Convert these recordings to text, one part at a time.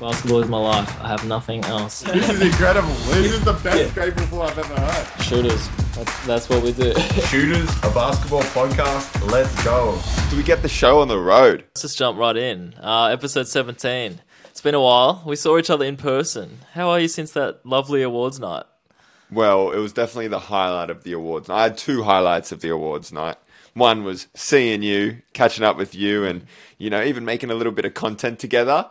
Basketball is my life. I have nothing else. This is incredible. This is the best Grateful Four I've ever heard. Shooters. That's, that's what we do. Shooters, a basketball podcast. Let's go. Do we get the show on the road? Let's just jump right in. Uh, episode 17. It's been a while. We saw each other in person. How are you since that lovely awards night? Well, it was definitely the highlight of the awards. I had two highlights of the awards night. One was seeing you, catching up with you, and you know even making a little bit of content together.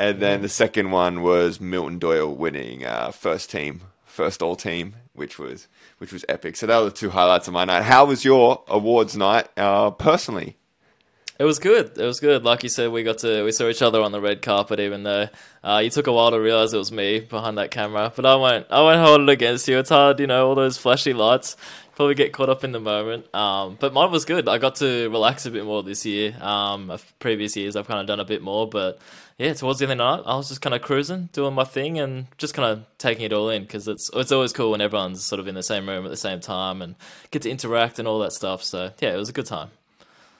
And then the second one was Milton Doyle winning uh, first team, first all team, which was which was epic. So that were the two highlights of my night. How was your awards night uh, personally? It was good. It was good. Like you said, we got to we saw each other on the red carpet. Even though uh, you took a while to realize it was me behind that camera, but I won't. I won't hold it against you. It's hard, you know, all those flashy lights. Probably get caught up in the moment. Um, but mine was good. I got to relax a bit more this year. Um, previous years I've kind of done a bit more, but yeah, towards the end of the night, I was just kind of cruising, doing my thing, and just kind of taking it all in because it's it's always cool when everyone's sort of in the same room at the same time and get to interact and all that stuff. So yeah, it was a good time.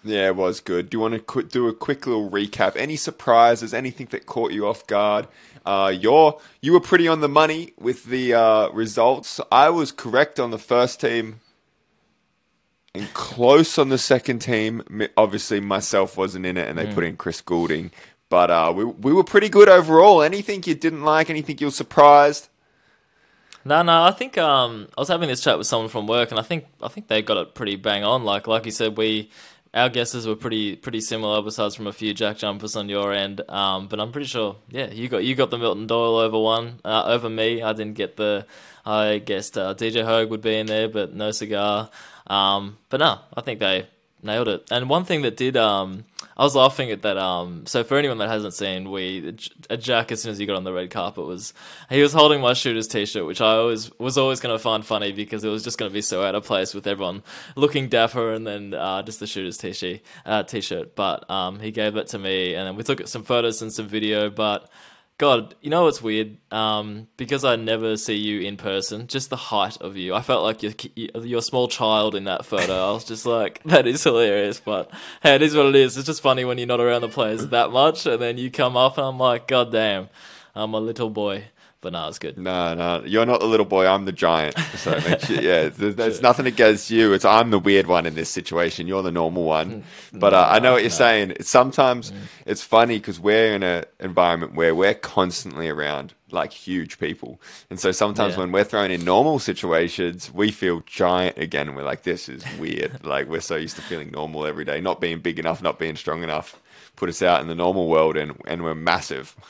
Yeah, it was good. Do you want to qu- do a quick little recap? Any surprises? Anything that caught you off guard? Uh, you're you were pretty on the money with the uh, results. I was correct on the first team and close on the second team. Obviously, myself wasn't in it, and they put in Chris Goulding. But uh, we we were pretty good overall. Anything you didn't like? Anything you were surprised? No, no, I think um, I was having this chat with someone from work, and I think I think they got it pretty bang on. Like like you said, we our guesses were pretty pretty similar, besides from a few jack jumpers on your end. Um, but I'm pretty sure, yeah, you got you got the Milton Doyle over one uh, over me. I didn't get the. I guessed uh, DJ Hogue would be in there, but no cigar. Um, but no, I think they nailed it. And one thing that did, um, I was laughing at that. Um, so for anyone that hasn't seen, we Jack as soon as he got on the red carpet was he was holding my shooter's t-shirt, which I always was always going to find funny because it was just going to be so out of place with everyone looking dapper and then uh, just the shooter's t-shirt. Uh, t-shirt. But um, he gave it to me, and then we took some photos and some video. But God, you know what's weird? Um, because I never see you in person, just the height of you. I felt like you're, you're a small child in that photo. I was just like, that is hilarious. But hey, it is what it is. It's just funny when you're not around the players that much, and then you come up, and I'm like, God damn, I'm a little boy. But no, it's good. No, no, you're not the little boy. I'm the giant. So makes yeah, there's, there's nothing against you. It's I'm the weird one in this situation. You're the normal one. But uh, I know what you're saying. Sometimes it's funny because we're in an environment where we're constantly around like huge people, and so sometimes Yeah. when we're thrown in normal situations, we feel giant again, and we're like, this is weird. like we're so used to feeling normal every day, not being big enough, not being strong enough, put us out in the normal world, and and we're massive.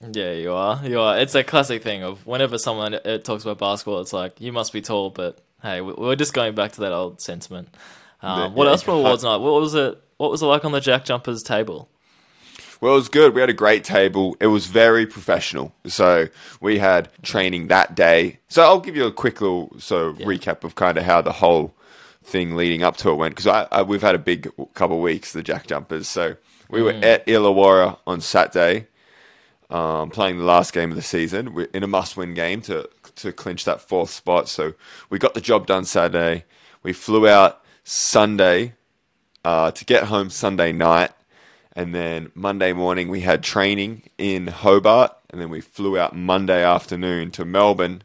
Yeah, you are. You are. It's a classic thing of whenever someone uh, talks about basketball, it's like you must be tall, but hey, we- we're just going back to that old sentiment. Um, Yeah, what yeah. else for awards night? What was it? What was it like on the Jack Jumpers table? Well, it was good. We had a great table. It was very professional. So we had training that day. So I'll give you a quick little so recap of kind of how the whole thing leading up to it went because I, I, we've had a big couple of weeks the Jack Jumpers. So we were at Illawarra on Saturday, um, playing the last game of the season We're in a must-win game to to clinch that fourth spot. So we got the job done Saturday. We flew out Sunday uh, to get home Sunday night. And then Monday morning we had training in Hobart, and then we flew out Monday afternoon to Melbourne.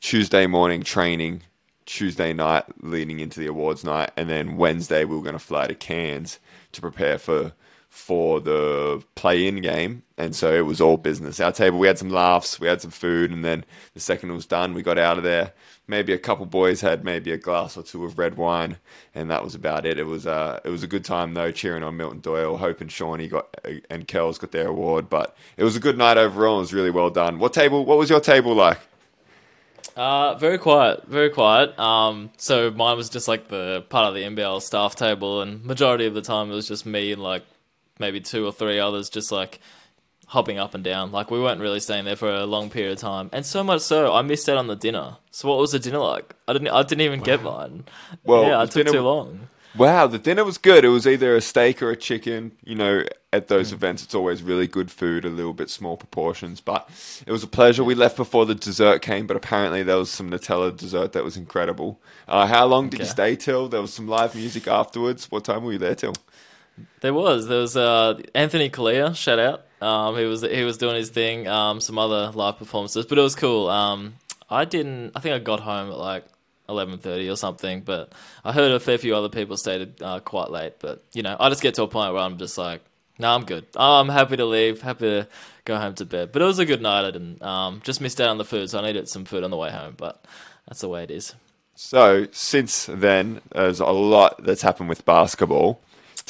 Tuesday morning training, Tuesday night leading into the awards night, and then Wednesday we were going to fly to Cairns to prepare for for the play-in game. And so it was all business. Our table, we had some laughs, we had some food, and then the second was done, we got out of there. Maybe a couple boys had maybe a glass or two of red wine, and that was about it. It was uh, it was a good time though, cheering on Milton Doyle, hoping Shawnee got and Kells got their award. But it was a good night overall. It was really well done. What table? What was your table like? Uh, very quiet, very quiet. Um, so mine was just like the part of the NBL staff table, and majority of the time it was just me and like maybe two or three others, just like hopping up and down. Like we weren't really staying there for a long period of time, and so much so I missed out on the dinner. So what was the dinner like? I didn't, I didn't even get mine. Well, yeah, I took dinner- too long. Wow, the dinner was good. It was either a steak or a chicken. You know, at those events, it's always really good food, a little bit small proportions. But it was a pleasure. We left before the dessert came, but apparently there was some Nutella dessert that was incredible. Uh, how long did you stay till? There was some live music afterwards. What time were you there till? There was. There was uh, Anthony Callea, shout out. Um, he was he was doing his thing. Um, some other live performances, but it was cool. Um, I didn't. I think I got home at like eleven thirty or something. But I heard a fair few other people stayed uh, quite late. But you know, I just get to a point where I'm just like, no, nah, I'm good. I'm happy to leave. Happy to go home to bed. But it was a good night. I didn't um, just missed out on the food, so I needed some food on the way home. But that's the way it is. So since then, there's a lot that's happened with basketball.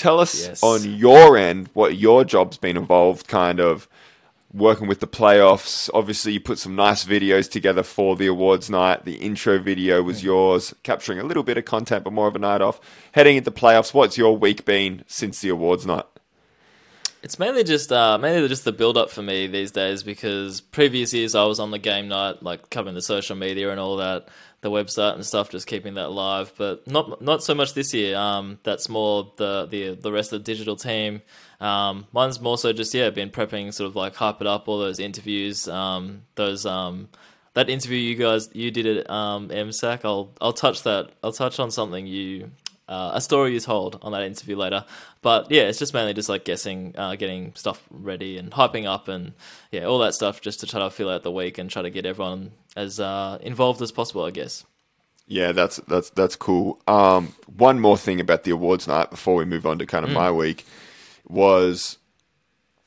Tell us Yes. on your end what your job's been involved, kind of working with the playoffs. Obviously, you put some nice videos together for the awards night. The intro video was yours, capturing a little bit of content, but more of a night off. Heading into playoffs, what's your week been since the awards night? It's mainly just uh, mainly just the build up for me these days because previous years I was on the game night, like covering the social media and all that, the website and stuff, just keeping that live. But not not so much this year. Um, that's more the the the rest of the digital team. Um, mine's more so just yeah, been prepping, sort of like hype it up, all those interviews, um, those um, that interview you guys you did at um, MSAC. I'll I'll touch that. I'll touch on something you uh, a story you told on that interview later. But yeah, it's just mainly just like guessing, uh, getting stuff ready and hyping up and yeah, all that stuff just to try to fill out the week and try to get everyone as uh, involved as possible, I guess. Yeah, that's that's that's cool. Um, one more thing about the awards night before we move on to kind of my week was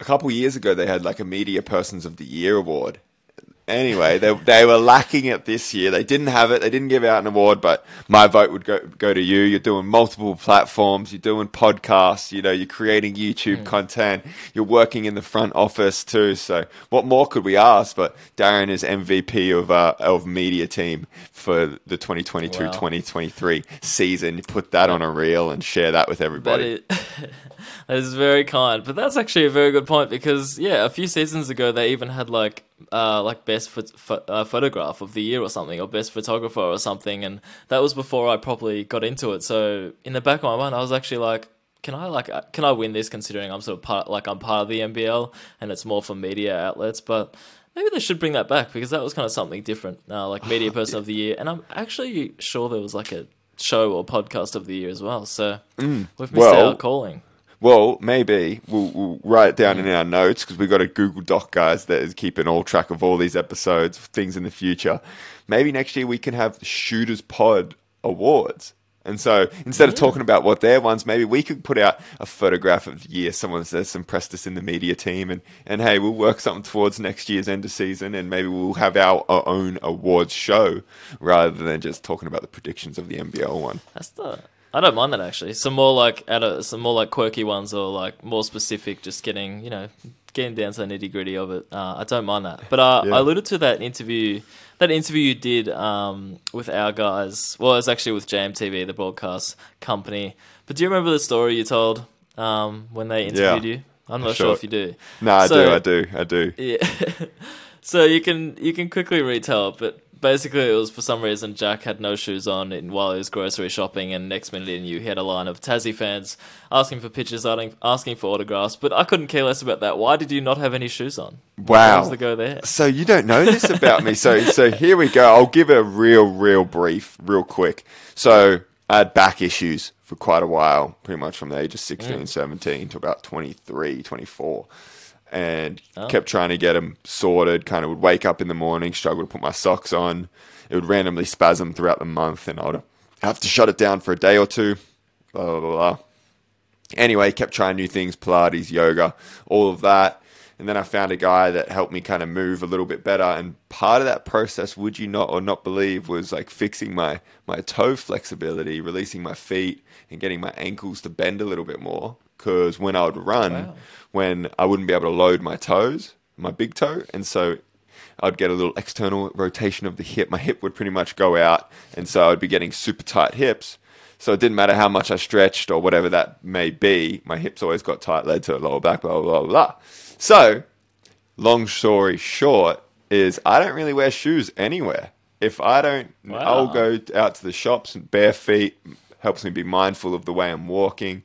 a couple years ago they had like a media persons of the year award. Anyway, they they were lacking it this year. They didn't have it. They didn't give out an award, but my vote would go go to you. You're doing multiple platforms. You're doing podcasts. You know, you're creating YouTube content. You're working in the front office too. So, what more could we ask? But Darren is MVP of uh, of media team for the 2022-2023 season. Put that on a reel and share that with everybody. that is very kind, but that's actually a very good point because yeah, a few seasons ago they even had like uh, like best pho- pho- uh, photograph of the year or something, or best photographer or something, and that was before I properly got into it. So in the back of my mind, I was actually like, can I like uh, can I win this considering I'm sort of part like I'm part of the NBL and it's more for media outlets, but. Maybe they should bring that back because that was kind of something different, uh, like media person of the year. And I'm actually sure there was like a show or podcast of the year as well. So we've missed well, out calling. Well, maybe we'll, we'll write it down in our notes because we've got a Google Doc, guys, that is keeping all track of all these episodes, things in the future. Maybe next year we can have Shooters Pod Awards. And so instead of talking about what their ones, maybe we could put out a photograph of the year someone says impressed us in the media team, and, and hey, we'll work something towards next year's end of season, and maybe we'll have our, our own awards show rather than just talking about the predictions of the NBL one. That's the. I don't mind that actually. Some more like out of some more like quirky ones or like more specific, just getting you know getting down to the nitty gritty of it. Uh, I don't mind that. But uh, Yeah. I alluded to that interview, that interview you did um, with our guys. Well, it was actually with JMTV, the broadcast company. But do you remember the story you told um, when they interviewed Yeah. you? I'm not Sure. sure if you do. No, I So- do, I do, I do. Yeah. so you can you can quickly retell it, but basically it was for some reason Jack had no shoes on in, while he was grocery shopping, and next minute he knew he had a line of Tassie fans asking for pictures, asking, for autographs. But I couldn't care less about that. Why did you not have any shoes on? Wow. The go there? So you don't know this about me. So so here we go. I'll give a real real brief, real quick. So I had back issues for quite a while, pretty much from the age of 16, mm. 17 to about 23, 24. And oh. kept trying to get them sorted. Kind of would wake up in the morning, struggle to put my socks on. It would randomly spasm throughout the month, and I'd have to shut it down for a day or two. Blah blah blah. blah. Anyway, kept trying new things, Pilates, yoga, all of that. And then I found a guy that helped me kind of move a little bit better. And part of that process, would you not or not believe, was like fixing my, my toe flexibility, releasing my feet, and getting my ankles to bend a little bit more. Because when I would run, Wow. when I wouldn't be able to load my toes, my big toe, and so I'd get a little external rotation of the hip. My hip would pretty much go out, and so I'd be getting super tight hips. So it didn't matter how much I stretched or whatever that may be. My hips always got tight, led to a lower back, blah blah blah blah. So, long story short, is I don't really wear shoes anywhere. If I don't, Wow. I'll go out to the shops and bare feet. Helps me be mindful of the way I'm walking.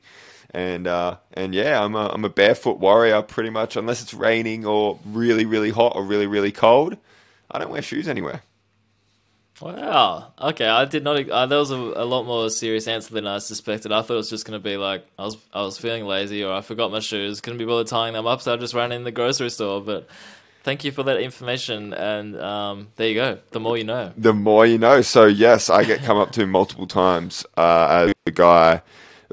And uh, and yeah, I'm a, I'm a barefoot warrior pretty much, unless it's raining or really really hot or really really cold. I don't wear shoes anywhere. Wow. Okay, I did not. Uh, that was a, a lot more serious answer than I suspected. I thought it was just going to be like I was I was feeling lazy or I forgot my shoes, couldn't be bothered tying them up, so I just ran in the grocery store. But thank you for that information, and um, there you go. The more you know. The more you know. So yes, I get come up to multiple times uh, as a guy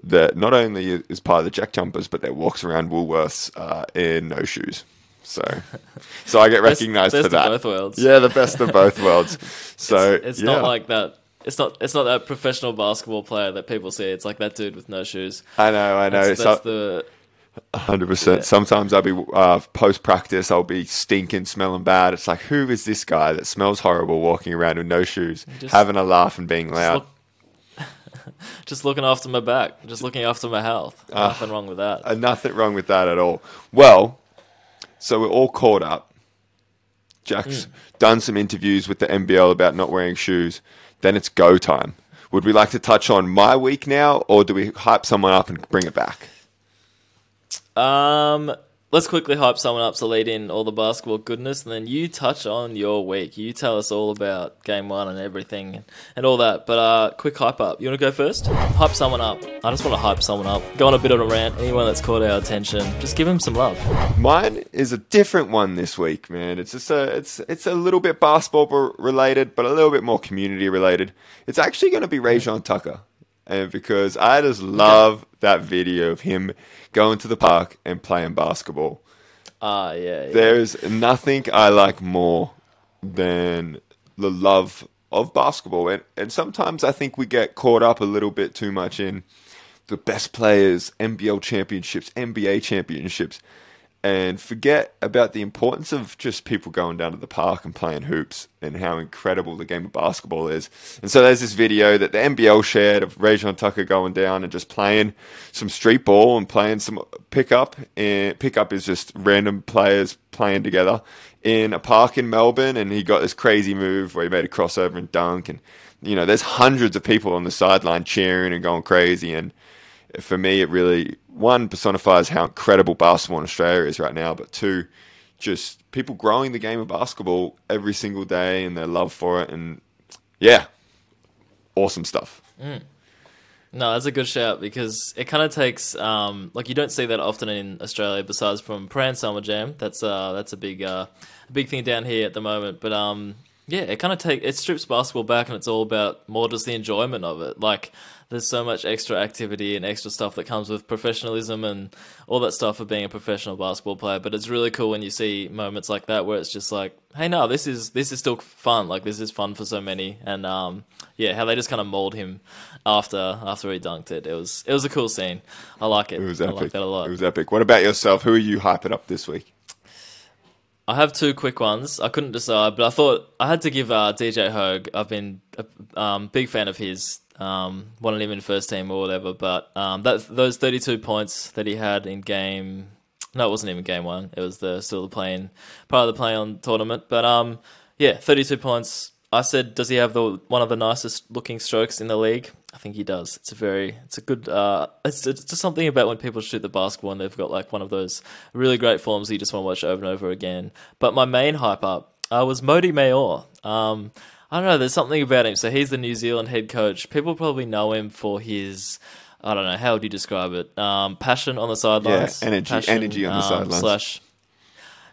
that not only is part of the Jack Jumpers, but that walks around Woolworths uh, in no shoes. So, so I get recognised best for of that. both worlds. Yeah, the best of both worlds. So it's yeah. not like that. It's not. It's not that professional basketball player that people see. It's like that dude with no shoes. I know, I know. That's, It's that's the hundred percent. Sometimes I'll be uh, post practice. I'll be stinking, smelling bad. It's like, who is this guy that smells horrible, walking around with no shoes, Just- having a laugh and being loud? just looking after my back, just looking after my health. Ah. Nothing wrong with that. Uh, nothing wrong with that at all. Well, so we're all caught up. Jack's done some interviews with the NBL about not wearing shoes. Then it's go time. Would we like to touch on my week now, or do we hype someone up and bring it back? Um, let's quickly hype someone up to lead in all the basketball goodness, and then you touch on your week. You tell us all about game one and everything and, all that. But uh, quick hype up. You want to go first? Hype someone up. I just want to hype someone up. Go on a bit of a rant. Anyone that's caught our attention, just give them some love. Mine is a different one this week, man. It's just a it's it's a little bit basketball related, but a little bit more community related. It's actually going to be Rayjon Tucker, and because I just love that video of him going to the park and playing basketball. Ah, yeah. yeah. There's nothing I like more than the love of basketball, and and sometimes I think we get caught up a little bit too much in the best players, NBL championships, NBA championships, and forget about the importance of just people going down to the park and playing hoops and how incredible the game of basketball is. And so there's this video that the NBL shared of Rayjon Tucker going down and just playing some street ball and playing some pickup. And pickup is just random players playing together in a park in Melbourne. And he got this crazy move where he made a crossover and dunk. And, you know, there's hundreds of people on the sideline cheering and going crazy. And for me, it really one personifies how incredible basketball in Australia is right now, but two, just people growing the game of basketball every single day and their love for it, and yeah, awesome stuff. No, that's a good shout because it kind of takes um, like you don't see that often in Australia besides from Prahran Summer Jam. That's uh that's a big uh big thing down here at the moment. But um yeah, it kind of take it strips basketball back and it's all about more just the enjoyment of it. Like there's so much extra activity and extra stuff that comes with professionalism and all that stuff of being a professional basketball player. But it's really cool when you see moments like that where it's just like, hey, no, this is this is still fun. Like this is fun for so many. And um, yeah, how they just kind of mold him after after he dunked it. It was it was a cool scene. I like it. It was epic. I like that a lot. It was epic. What about yourself? Who are you hyping up this week? I have two quick ones. I couldn't decide, but I thought I had to give uh, DJ Hogue. I've been a um, big fan of his. Um, wanted him in first team or whatever, but um, that those 32 points that he had in game. No, it wasn't even game one. It was the still the playing part of the play on tournament. But um, yeah, 32 points. I said, does he have the one of the nicest looking strokes in the league? I think he does. It's a very, it's a good. Uh, it's, it's just something about when people shoot the basketball and they've got like one of those really great forms you just want to watch over and over again. But my main hype up uh, was Mody Maor. Um, I don't know. There's something about him. So he's the New Zealand head coach. People probably know him for his. I don't know how would you describe it? Um, passion on the sidelines. energy- Passion, energy on the um, sidelines. Slash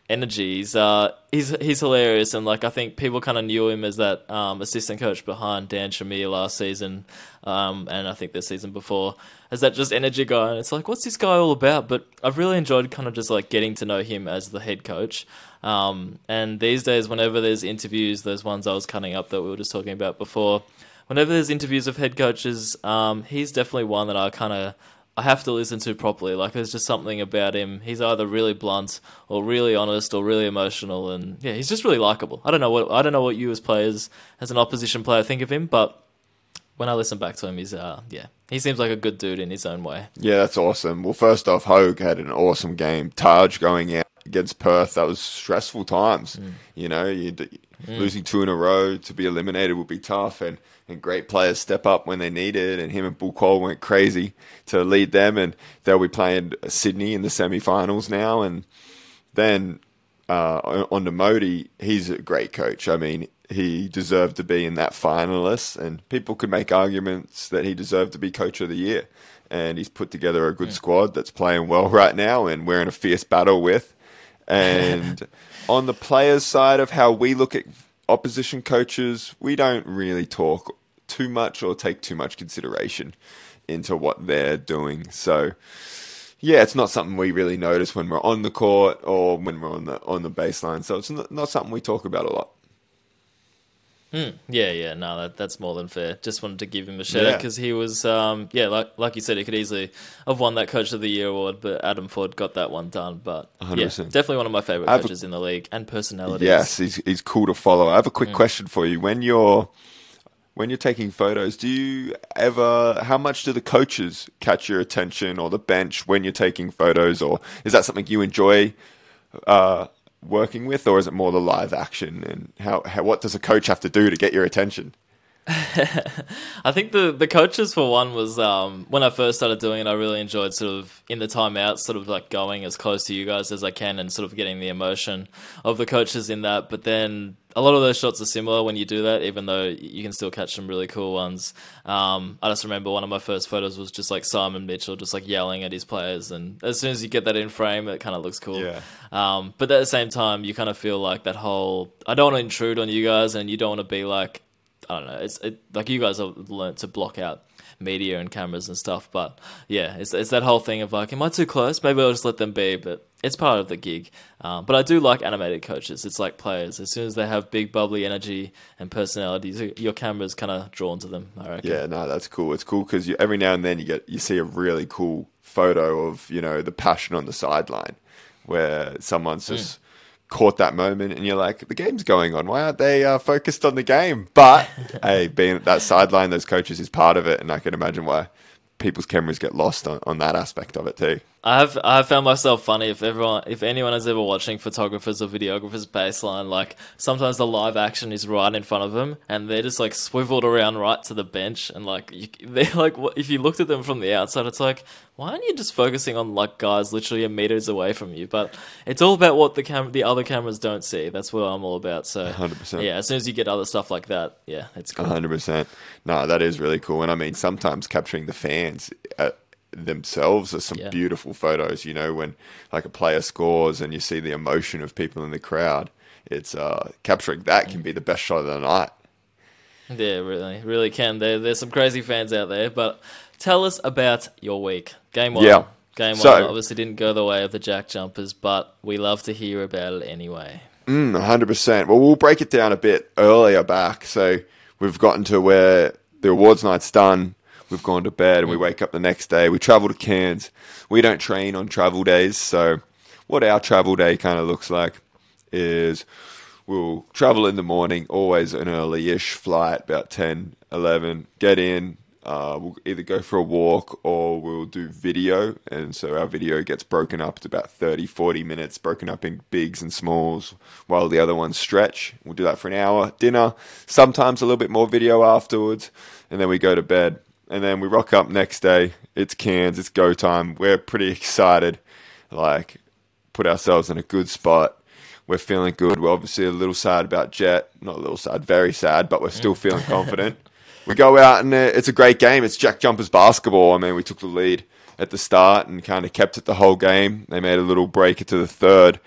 energy. He's uh, he's he's hilarious, and like I think people kind of knew him as that um, assistant coach behind Dan Shamir last season, um, and I think this season before as that just energy guy. And it's like, what's this guy all about? But I've really enjoyed kind of just like getting to know him as the head coach. Um, and these days, whenever there's interviews, those ones I was cutting up that we were just talking about before, whenever there's interviews of head coaches, um, he's definitely one that I kind of I have to listen to properly. Like there's just something about him. He's either really blunt or really honest or really emotional, and yeah, he's just really likable. I don't know what I don't know what you as players, as an opposition player, think of him, but when I listen back to him, he's uh yeah, he seems like a good dude in his own way. Yeah, that's awesome. Well, first off, Hogue had an awesome game. Taj going out against Perth, that was stressful times. You know, you losing two in a row to be eliminated would be tough, and, and great players step up when they need it. And him and Bul Kuol went crazy to lead them, and they'll be playing Sydney in the semi-finals now. And then uh, on to Mody, he's a great coach. I mean, he deserved to be in that finalist, and people could make arguments that he deserved to be coach of the year. And he's put together a good Hmm. squad that's playing well right now, and we're in a fierce battle with. And on the players' side of how we look at opposition coaches, we don't really talk too much or take too much consideration into what they're doing. So, yeah, it's not something we really notice when we're on the court or when we're on the on the baseline. So it's not, not something we talk about a lot. Yeah, yeah, no, that, that's more than fair. Just wanted to give him a shout out Yeah. because he was, um, yeah, like like you said, he could easily have won that Coach of the Year award, but Adam Forde got that one done. But yeah, 100%. definitely one of my favorite have a- coaches in the league and personalities. Yes, he's he's cool to follow. I have a quick question for you. When you're when you're taking photos, do you ever how much do the coaches catch your attention or the bench when you're taking photos or is that something you enjoy uh, working with or is it more the live action and how, how what does a coach have to do to get your attention? I think the the coaches for one was um, when I first started doing it. I really enjoyed sort of in the timeouts, sort of like going as close to you guys as I can, and sort of getting the emotion of the coaches in that. But then a lot of those shots are similar when you do that, even though you can still catch some really cool ones. Um, I just remember one of my first photos was just like Simon Mitchell, just like yelling at his players, and as soon as you get that in frame, it kind of looks cool. Yeah. Um, but at the same time, you kind of feel like that whole I don't want to intrude on you guys, and you don't want to be like I don't know. It's it, like you guys have learned to block out media and cameras and stuff, but yeah, it's it's that whole thing of like, am I too close? Maybe I'll just let them be, but it's part of the gig. Um, but I do like animated coaches. It's like players. As soon as they have big bubbly energy and personalities, your camera's kind of drawn to them. I reckon. Yeah, no, that's cool. It's cool because every now and then you get you see a really cool photo of you know the passion on the sideline, where someone's just caught that moment, and you're like, the game's going on. Why aren't they uh, focused on the game? But hey, being at that sideline, those coaches is part of it, and I can imagine why people's cameras get lost on, on that aspect of it too. I have I have found myself funny if everyone if anyone is ever watching photographers or videographers baseline like sometimes the live action is right in front of them and they're just like swiveled around right to the bench and like you, they're like what- if you looked at them from the outside it's like why aren't you just focusing on like guys literally a meters away from you but it's all about what the cam the other cameras don't see that's what I'm all about so 100%. yeah as soon as you get other stuff like that yeah it's cool hundred percent. No, that is really cool. And I mean, sometimes capturing the fans uh, themselves are some Yeah. beautiful photos. You know, when like a player scores and you see the emotion of people in the crowd, it's uh, capturing that can be the best shot of the night. Yeah, really, really can. There, there's some crazy fans out there. But tell us about your week. Game one. Yeah. Game So- one obviously didn't go the way of the Jack Jumpers, but we love to hear about it anyway. Mm, hundred percent. Well, we'll break it down a bit earlier back. So we've gotten to where the awards night's done. We've gone to bed and we wake up the next day. We travel to Cairns. We don't train on travel days. So what our travel day kind of looks like is we'll travel in the morning, always an early-ish flight, about 10, 11, get in. Uh, we'll either go for a walk or we'll do video. And so our video gets broken up to about 30, 40 minutes, broken up in bigs and smalls, while the other ones stretch. We'll do that for an hour. Dinner, sometimes a little bit more video afterwards. And then we go to bed. And then we rock up next day. It's Cairns, it's go time. We're pretty excited. Like, put ourselves in a good spot. We're feeling good. We're obviously a little sad about Jet. Not a little sad, very sad, but we're still feeling mm. confident. We go out and it's a great game. It's Jack Jumpers basketball. I mean, we took the lead at the start and kind of kept it the whole game. They made a little break into the third,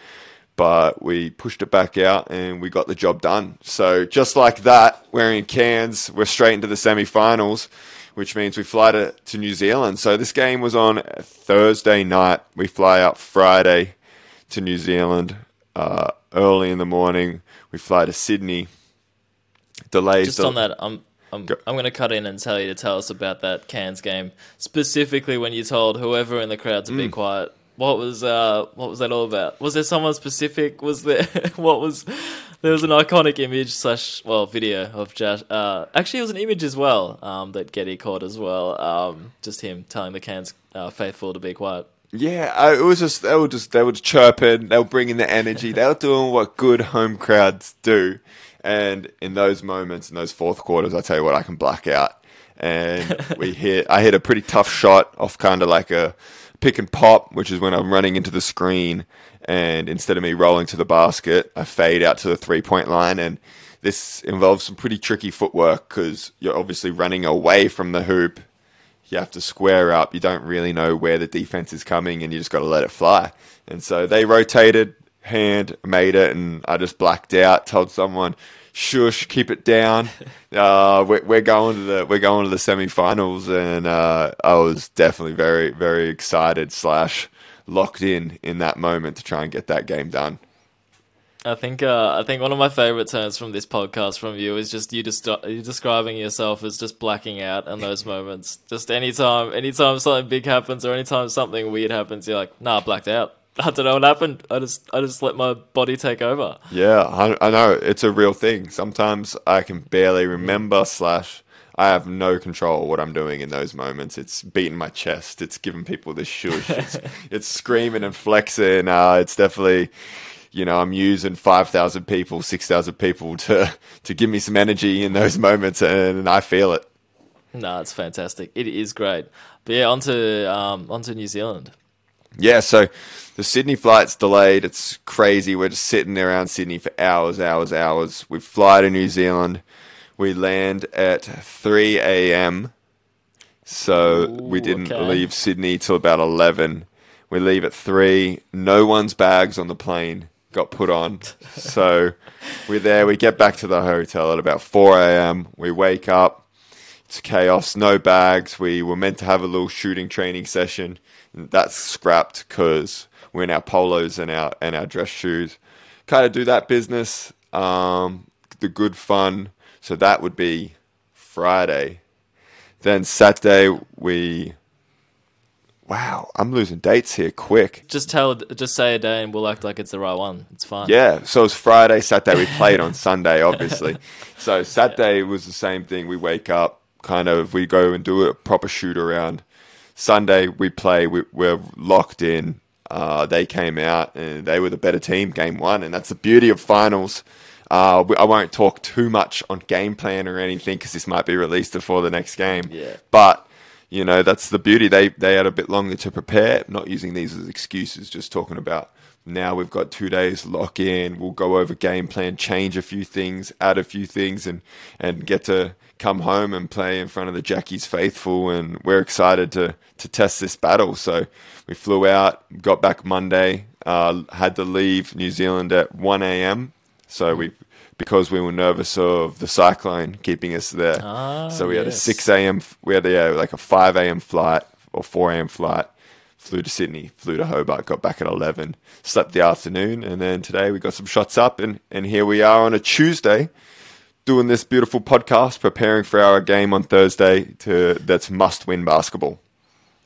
but we pushed it back out and we got the job done. So just like that, we're in Cairns. We're straight into the semi-finals, which means we fly to, to New Zealand. So this game was on Thursday night. We fly out Friday to New Zealand uh, early in the morning. We fly to Sydney. Delays. Just on that, I'm I'm Go. I'm going to cut in and tell you to tell us about that Cairns game specifically when you told whoever in the crowd to Mm. be quiet. What was uh what was that all about? Was there someone specific? Was there what was there was an iconic image slash well video of Josh. Uh, actually, it was an image as well um, that Getty caught as well. Um, just him telling the Cairns uh, faithful to be quiet. Yeah, I, it was just they were just they were chirping, they were bringing the energy, they were doing what good home crowds do, and in those moments, in those fourth quarters, I tell you what, I can black out, and we hit. I hit a pretty tough shot off kind of like a pick and pop, which is when I'm running into the screen, and instead of me rolling to the basket, I fade out to the three point line. And this involves some pretty tricky footwork because you're obviously running away from the hoop. You have to square up. You don't really know where the defense is coming, and you just got to let it fly. And so they rotated, hand made it, and I just blacked out. Told someone, "Shush, keep it down. Uh, we're, we're going to the we're going to the semifinals." And uh, I was definitely very very excited slash locked in in that moment to try and get that game done. I think uh, I think one of my favorite turns from this podcast from you is just you just you describing yourself as just blacking out in those moments. Just anytime anytime something big happens or anytime something weird happens, you're like, nah, blacked out. I don't know what happened. I just I just let my body take over. Yeah, I, I know it's a real thing. Sometimes I can barely remember slash I have no control what I'm doing in those moments. It's beating my chest. It's giving people the shush. It's, it's screaming and flexing. Uh, it's definitely, you know, I'm using five thousand people, six thousand people to to give me some energy in those moments, and I feel it. No, it's fantastic. It is great. But yeah, onto um, onto New Zealand. Yeah, so the Sydney flight's delayed. It's crazy. We're just sitting around Sydney for hours, hours, hours. We fly to New Zealand. We land at 3 a.m. So Ooh, we didn't okay. leave Sydney till about 11. We leave at 3. No one's bags on the plane got put on. so we're there. We get back to the hotel at about 4 a.m. We wake up. It's chaos. No bags. We were meant to have a little shooting training session. That's scrapped because we're in our polos and our and our dress shoes. Kind of do that business. Um, the good fun. So that would be Friday. Then Saturday we. Wow, I'm losing dates here quick. Just tell, just say a day, and we'll act like it's the right one. It's fine. Yeah, so it's Friday, Saturday. We played on Sunday, obviously. So Saturday was the same thing. We wake up, kind of, we go and do a proper shoot around. Sunday we play. We, we're locked in. Uh, they came out and they were the better team, game one, and that's the beauty of finals. Uh, we- I won't talk too much on game plan or anything because this might be released before the next game. Yeah. But you know that's the beauty. They they had a bit longer to prepare. Not using these as excuses. Just talking about now we've got two days lock in. We'll go over game plan, change a few things, add a few things, and and get to come home and play in front of the Jackies faithful. And we're excited to to test this battle. So we flew out, got back Monday. Uh, had to leave New Zealand at 1 a.m. So we because we were nervous of the cyclone keeping us there. Ah, so we had yes. a 6 a.m. We had a, yeah, like a 5 a.m. flight or 4 a.m. flight. Flew to Sydney, flew to Hobart, got back at 11, slept the afternoon, and then today we got some shots up, and, and here we are on a Tuesday doing this beautiful podcast, preparing for our game on Thursday to that's must win basketball.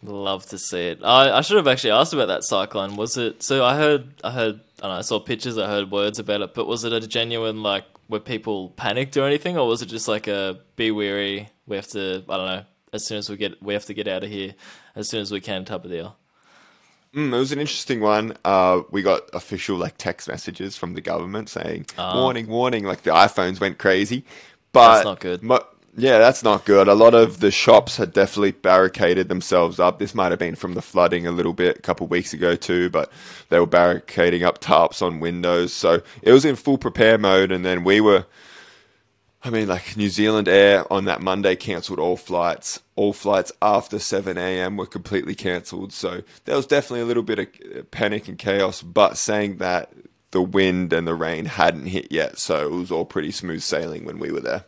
Love to see it. I, I should have actually asked about that cyclone. Was it? So I heard, I heard, I I saw pictures, I heard words about it, but was it a genuine like were people panicked or anything, or was it just like a be weary? We have to, I don't know. As soon as we get, we have to get out of here as soon as we can. Type of deal. Mm, it was an interesting one. Uh, we got official like text messages from the government saying warning, warning. Like the iPhones went crazy, but. That's not good. mo- yeah, that's not good. A lot of the shops had definitely barricaded themselves up. This might have been from the flooding a little bit a couple of weeks ago too, but they were barricading up tarps on windows. So it was in full prepare mode, and then we were. I mean, like New Zealand Air on that Monday cancelled all flights. All flights after 7 a.m. were completely cancelled. So there was definitely a little bit of uh, panic and chaos, but saying that the wind and the rain hadn't hit yet. So it was all pretty smooth sailing when we were there.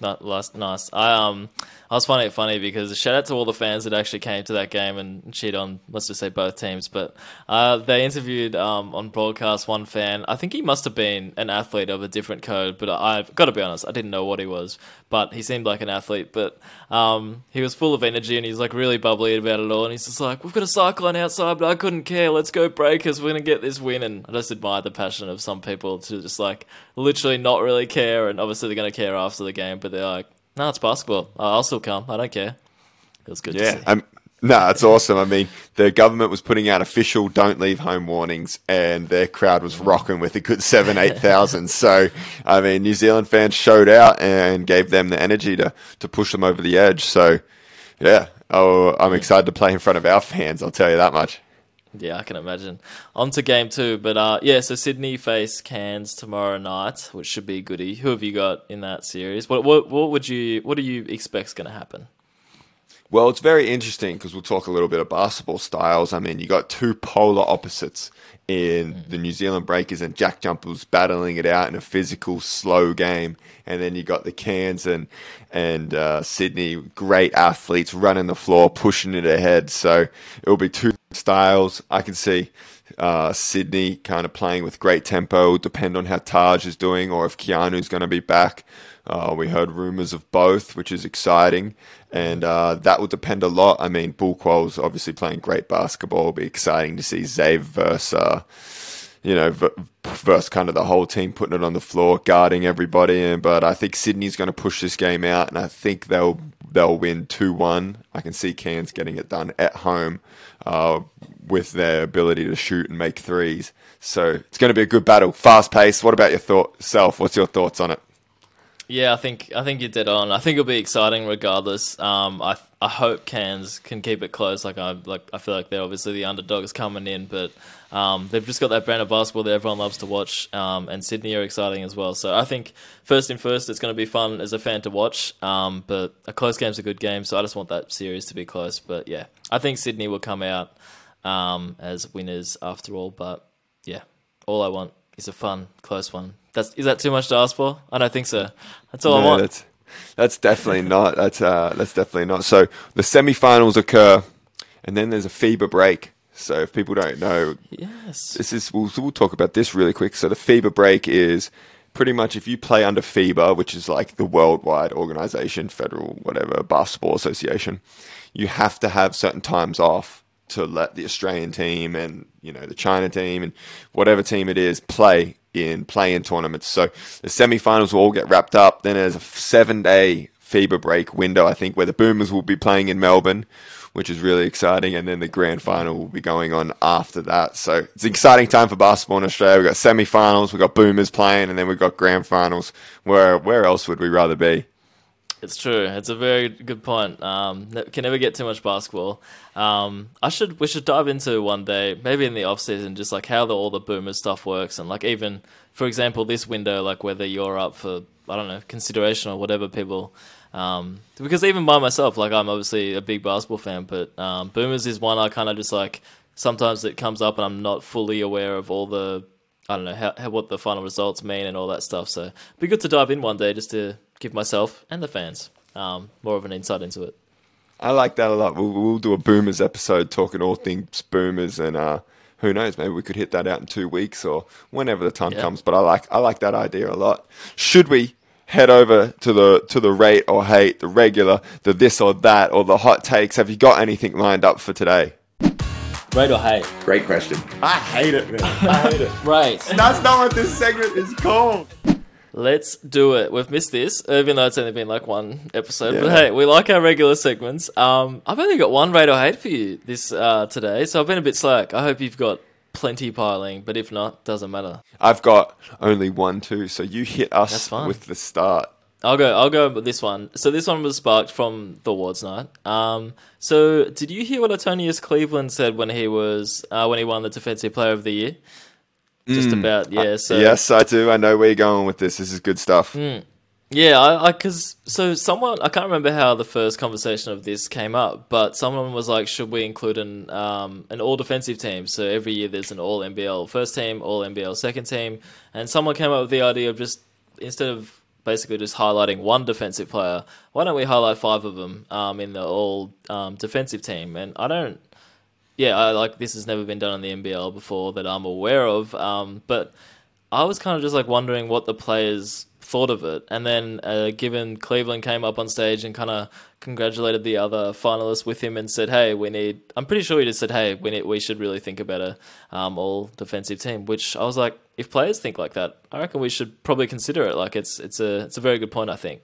Not last nice. I um I was finding it funny because shout out to all the fans that actually came to that game and cheered on let's just say both teams. But uh, they interviewed um on broadcast one fan. I think he must have been an athlete of a different code, but I've got to be honest, I didn't know what he was. But he seemed like an athlete. But um he was full of energy and he's like really bubbly about it all. And he's just like, we've got a cyclone outside, but I couldn't care. Let's go Breakers. We're gonna get this win. And I just admire the passion of some people to just like literally not really care. And obviously they're gonna care after the game, but they're like, no, it's basketball. I'll still come. I don't care. It was good to Yeah, see. um, no, it's awesome. I mean, the government was putting out official "don't leave home" warnings, and their crowd was rocking with a good seven, eight thousand. so, I mean, New Zealand fans showed out and gave them the energy to to push them over the edge. So, yeah, Oh, I'm excited to play in front of our fans. I'll tell you that much. Yeah, I can imagine. On to game two, but uh, yeah, so Sydney face Cairns tomorrow night, which should be goody. Who have you got in that series? What what what would you what do you expect's going to happen? Well, it's very interesting because we'll talk a little bit of basketball styles. I mean, you got two polar opposites in the New Zealand Breakers and Jack Jumpers battling it out in a physical, slow game, and then you got the Cairns and and uh, Sydney, great athletes running the floor, pushing it ahead. So it'll be two styles. I can see uh, Sydney kind of playing with great tempo. Depend on how Taj is doing or if Keanu's going to be back. Uh, we heard rumors of both, which is exciting, and uh, that will depend a lot. I mean, Bul Kuol's obviously playing great basketball. It'll be exciting to see Zave versus, uh, you know, versus kind of the whole team putting it on the floor, guarding everybody. And but I think Sydney's going to push this game out, and I think they'll they'll win two one. I can see Cairns getting it done at home uh, with their ability to shoot and make threes. So it's going to be a good battle, fast paced. What about your thought self? What's your thoughts on it? Yeah, I think I think you're dead on. I think it'll be exciting regardless. Um, I I hope Cairns can keep it close. Like I like I feel like they're obviously the underdogs coming in, but um, they've just got that brand of basketball that everyone loves to watch. Um, and Sydney are exciting as well. So I think first and first, it's going to be fun as a fan to watch. Um, but a close game's a good game, so I just want that series to be close. But yeah, I think Sydney will come out um, as winners after all. But yeah, all I want is a fun, close one. That's is that too much to ask for? I don't think so. That's all no, I want. That's, that's definitely not. That's uh, that's definitely not. So the semi-finals occur, and then there's a FIBA break. So if people don't know, yes, this is we'll, we'll talk about this really quick. So the FIBA break is pretty much if you play under FIBA, which is like the worldwide organization, federal whatever basketball association, you have to have certain times off to let the Australian team and you know the China team and whatever team it is play in play-in tournaments. So the semi-finals will all get wrapped up. Then there's a seven-day FIBA break window, I think, where the Boomers will be playing in Melbourne, which is really exciting. And then the grand final will be going on after that. So it's an exciting time for basketball in Australia. We've got semi-finals, we've got Boomers playing, and then we've got grand finals. Where where else would we rather be? It's true. It's a very good point. Um, can never get too much basketball. Um, I should we should dive into one day, maybe in the off season, just like how the, all the boomer stuff works, and like even for example, this window, like whether you're up for I don't know consideration or whatever people. Um, because even by myself, like I'm obviously a big basketball fan, but um, boomers is one I kind of just like. Sometimes it comes up and I'm not fully aware of all the I don't know how, how, what the final results mean and all that stuff. So it'd be good to dive in one day just to give myself and the fans um, more of an insight into it. I like that a lot. We'll, we'll do a Boomers episode talking all things Boomers, and uh, who knows, maybe we could hit that out in two weeks or whenever the time yeah. comes. But I like I like that idea a lot. Should we head over to the to the rate or hate, the regular, the this or that, or the hot takes? Have you got anything lined up for today? Rate or hate? Great question. I hate it, man. I hate it. right. That's not what this segment is called. Let's do it. We've missed this, even though it's only been like one episode. Yeah. But hey, we like our regular segments. Um, I've only got one rate or hate for you this uh, today, so I've been a bit slack. I hope you've got plenty piling, but if not, doesn't matter. I've got only one too, so you hit us with the start. I'll go. I'll go with this one. So this one was sparked from the awards night. Um, so did you hear what Antonius Cleveland said when he was uh, when he won the Defensive Player of the Year? Just mm. about yeah. So yes, I do. I know where you're going with this. This is good stuff. Mm. Yeah, I because so someone I can't remember how the first conversation of this came up, but someone was like, should we include an um, an all defensive team? So every year there's an all NBL first team, all NBL second team, and someone came up with the idea of just instead of basically just highlighting one defensive player, why don't we highlight five of them um, in the all um, defensive team? And I don't yeah, I, like this has never been done in the NBL before that I'm aware of. Um, but I was kind of just like wondering what the players thought of it. And then, uh, given Cleveland came up on stage and kind of congratulated the other finalists with him and said, "Hey, we need." I'm pretty sure he just said, "Hey, we need, we should really think about a um, all defensive team." Which I was like, if players think like that, I reckon we should probably consider it. Like it's it's a it's a very good point. I think.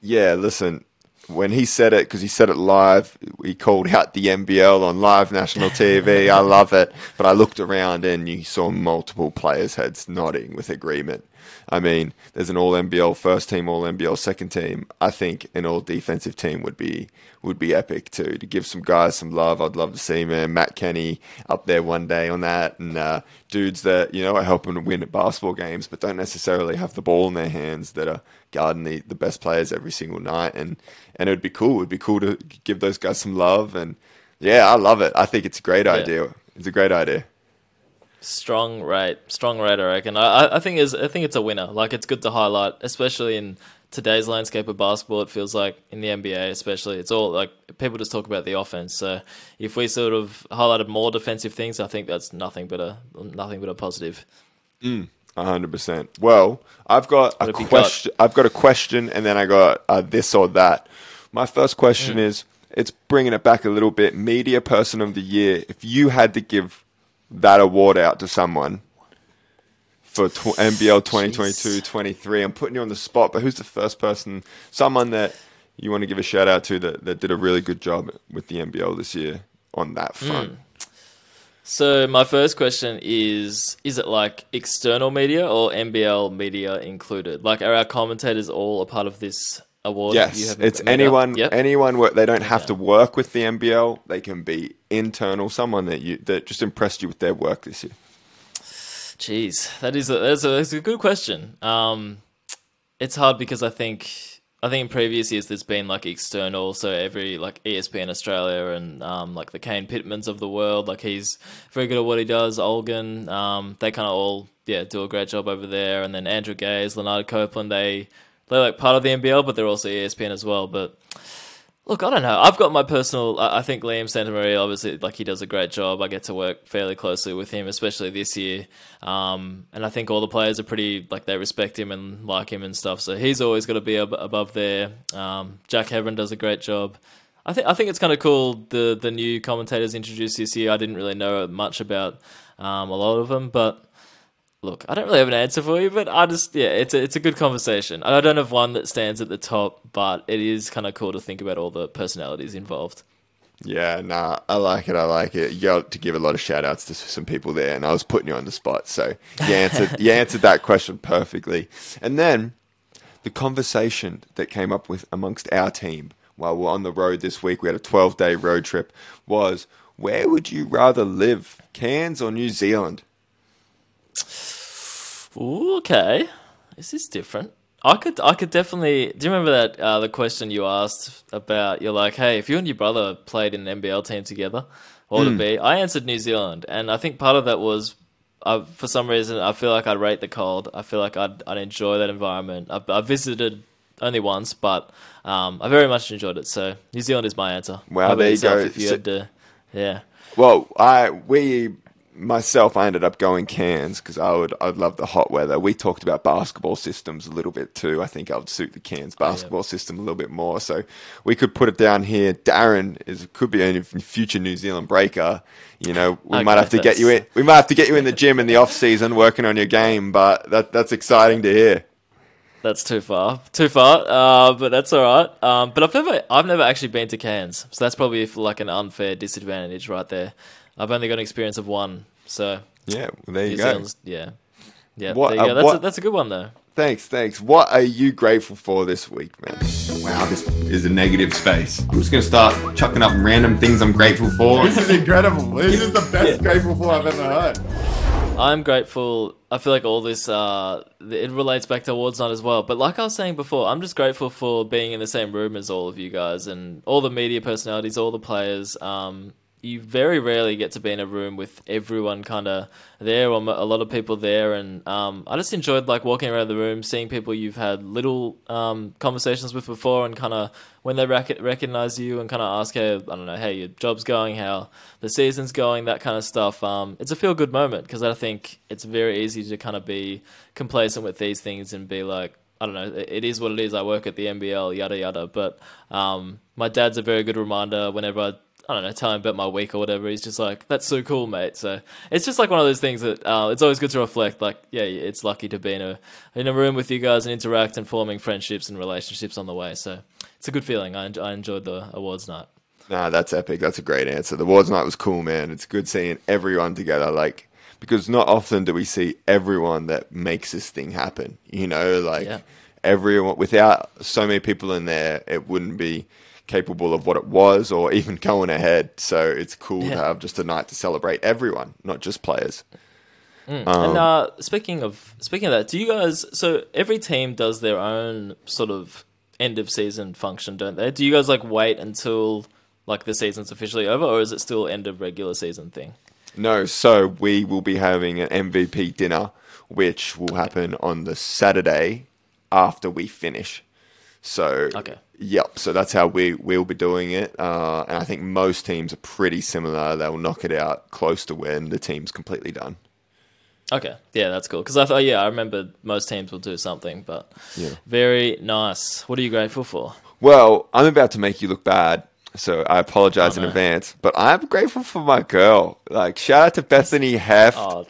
Yeah, listen, when he said it, because he said it live, he called out the NBL on live national TV. I love it. But I looked around and you saw multiple players' heads nodding with agreement. I mean, there's an All NBL first team, All NBL second team. I think an All defensive team would be would be epic too. To give some guys some love, I'd love to see man Matt Kenyon up there one day on that, and uh, dudes that you know are helping to win at basketball games, but don't necessarily have the ball in their hands that are guarding the, the best players every single night. And and it would be cool. It'd be cool to give those guys some love. And yeah, I love it. I think it's a great Yeah. idea. It's a great idea. Strong rate, strong rate. I reckon. I, I- think is I think it's a winner. Like it's good to highlight, especially in today's landscape of basketball. It feels like in the NBA, especially, it's all like people just talk about the offense. So if we sort of highlighted more defensive things, I think that's nothing but a nothing but a positive. A hundred percent. Well, I've got a What have you got? question. I've got a question, and then I got uh, this or that. My first question Mm. is: It's bringing it back a little bit. Media Person of the Year. If you had to give that award out to someone for tw- NBL 2022-23, I'm putting you on the spot. But who's the first person? Someone that you want to give a shout out to that, that did a really good job with the NBL this year on that Mm. front. So my first question is: Is it like external media or NBL media included? Like, are our commentators all a part of this award? Yes, it's anyone. Yep. Anyone. where They don't have Okay. to work with the NBL. They can be internal. Someone that you that just impressed you with their work this year. Jeez, that is a, that's a that's a good question. Um, it's hard because I think I think in previous years there's been like external, so every like ESPN Australia and um, like the Kane Pitmans of the world, like he's very good at what he does. Olgun, um, they kind of all yeah do a great job over there, and then Andrew Gaze, Lanard Copeland, they they're like part of the NBL, but they're also ESPN as well. But Look, I don't know. I've got my personal. I think Liam Santamaria, obviously, like he does a great job. I get to work fairly closely with him, especially this year. Um, and I think all the players are pretty like they respect him and like him and stuff. So he's always got to be ab- above there. Um, Jack Heron does a great job. I think I think it's kind of cool the the new commentators introduced this year. I didn't really know much about um, a lot of them, but look, I don't really have an answer for you, but I just yeah, it's a, it's a good conversation. I don't have one that stands at the top, but it is kind of cool to think about all the personalities involved. Yeah, nah, I like it. I like it. You got to give a lot of shout outs to some people there, and I was putting you on the spot. So you answered, you answered that question perfectly. And then the conversation that came up with amongst our team while we're on the road this week, we had a 12 day road trip, was where would you rather live, Cairns or New Zealand? Ooh, okay, this is different. I could I could definitely. Do you remember that uh, the question you asked about? You're like, hey, if you and your brother played in an NBL team together, what would it be? I answered New Zealand, and I think part of that was. I, for some reason, I feel like I'd rate the cold. I feel like I'd, I'd enjoy that environment. I've, I've visited only once, but um, I very much enjoyed it. So New Zealand is my answer. Wow, there you go. If you So- had to, yeah. Well, I we myself I ended up going Cairns because I would I'd love the hot weather. We talked about basketball systems a little bit too. I think I would suit the Cairns basketball system a little bit more. So we could put it down here. Darren is could be a future New Zealand breaker. You know, we might have to get you in. We might have to get you in the gym in the off season working on your game. But that that's exciting to hear. That's too far, too far. Uh, but that's all right. Um, but I've never, I've never actually been to Cairns, so that's probably like an unfair disadvantage right there. I've only got an experience of one, so Yeah, there you New go. Zealand's, yeah, yeah. What- there you go. uh, That's a, that's a good one though. Thanks, thanks. What are you grateful for this week, man? Wow, this is a negative space. I'm just gonna start chucking up random things I'm grateful for. This is incredible. This is the best grateful for I've ever heard. I'm grateful. I feel like all this uh, it relates back to awards night as well. But like I was saying before, I'm just grateful for being in the same room as all of you guys and all the media personalities, all the players. Um, you very rarely get to be in a room with everyone kind of there or a lot of people there, and um, I just enjoyed like walking around the room, seeing people you've had little um, conversations with before, and kind of when they rec- recognize you and kind of ask how I don't know how your job's going, how the season's going, that kind of stuff. Um, it's a feel good moment because I think it's very easy to kind of be complacent with these things and be like. I don't know. It it is what it is. I work at the NBL, yada yada. But um, my dad's a very good reminder whenever I, I don't know, tell him about my week or whatever. He's just like, "That's so cool, mate." So it's just like one of those things that uh, it's always good to reflect. Like, yeah, it's lucky to be in a in a room with you guys and interact and forming friendships and relationships on the way. So it's a good feeling. I, I enjoyed the awards night. Nah, that's epic. That's a great answer. The awards night was cool, man. It's good seeing everyone together. Like because not often do we see everyone that makes this thing happen. You know, like Yeah. everyone without so many people in there, it wouldn't be capable of what it was or even going ahead. So it's cool to have just a night to celebrate everyone, not just players. and uh, speaking of speaking of that, do you guys? So every team does their own sort of end of season function, don't they? Do you guys like wait until like the season's officially over, or is it still end of regular season thing? No, so we will be having an MVP dinner, which will happen on the Saturday after we finish. So, Okay. yep. So that's how we we'll be doing it, uh, and I think most teams are pretty similar. They'll knock it out close to when the team's completely done. Okay, yeah, that's cool. Because I thought, yeah, I remember most teams will do something, but Yeah. very nice. What are you grateful for? Well, I'm about to make you look bad, so I apologize Oh, in no. advance. But I'm grateful for my girl. Like, shout out to Bethany Heft. Oh,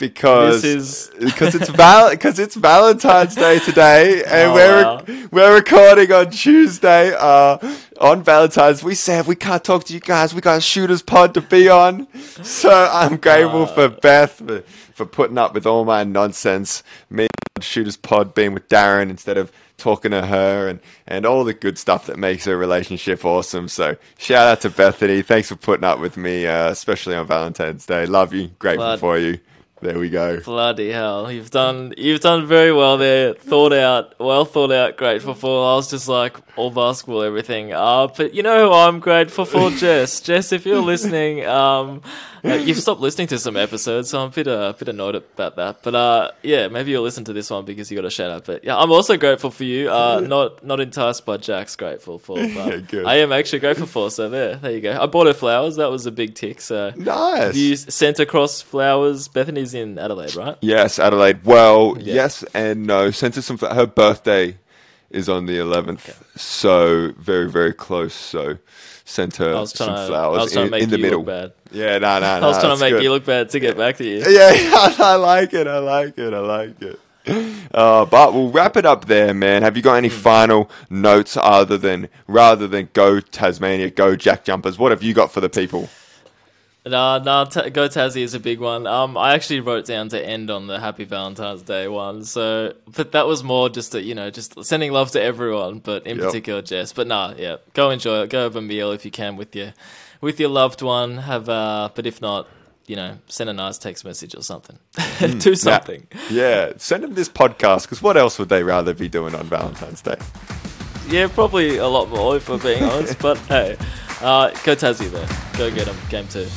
because is- because it's val because it's Valentine's Day today, and Oh, we're wow. we're recording on Tuesday. Uh, on Valentine's, we said we can't talk to you guys. We got a shooters pod to be on, so I'm grateful for Beth for, for putting up with all my nonsense. Me and shooters pod being with Darren instead of talking to her and, and all the good stuff that makes a relationship awesome. So shout out to Bethany. Thanks for putting up with me, uh, especially on Valentine's Day. Love you. Grateful for you. There we go. bloody hell! You've done you've done very well there. Thought out, well thought out. Grateful for. I was just like all basketball, everything. Uh, but you know who I'm grateful for, Jess. Jess, if you're listening, um, uh, you've stopped listening to some episodes, so I'm a bit uh, a bit annoyed about that. But uh, yeah, maybe you'll listen to this one because you got a shout out. But yeah, I'm also grateful for you. Uh, not not enticed by Jack's grateful for, but Good. I am actually grateful for. So there, there you go. I bought her flowers. That was a big tick. So Nice. you sent across flowers. Bethany's in Adelaide, right? Yes, Adelaide. Well, Yeah. yes and no. Sent her some. For her birthday is on the 11th, so very very close. So sent her some to, flowers in, in the middle. Yeah, no, no, no. I was trying to make good. you look bad to get back to you. Yeah, yeah, I like it. I like it. I like it. Uh, but we'll wrap it up there, man. Have you got any Hmm. final notes other than rather than go Tasmania, go JackJumpers? What have you got for the people? Nah, nah, ta Go Tassie is a big one. Um, I actually wrote down to end on the Happy Valentine's Day one. So, but that was more just a, you know, just sending love to everyone, but in Yep. particular Jess. But nah, yeah, go enjoy it. Go have a meal if you can with your, with your loved one. Have uh, but if not, you know, send a nice text message or something. Do something. Yeah, send them this podcast because what else would they rather be doing on Valentine's Day? Yeah, probably a lot more if we're being honest. But hey, uh, go Tassie though. Go get them. Game two.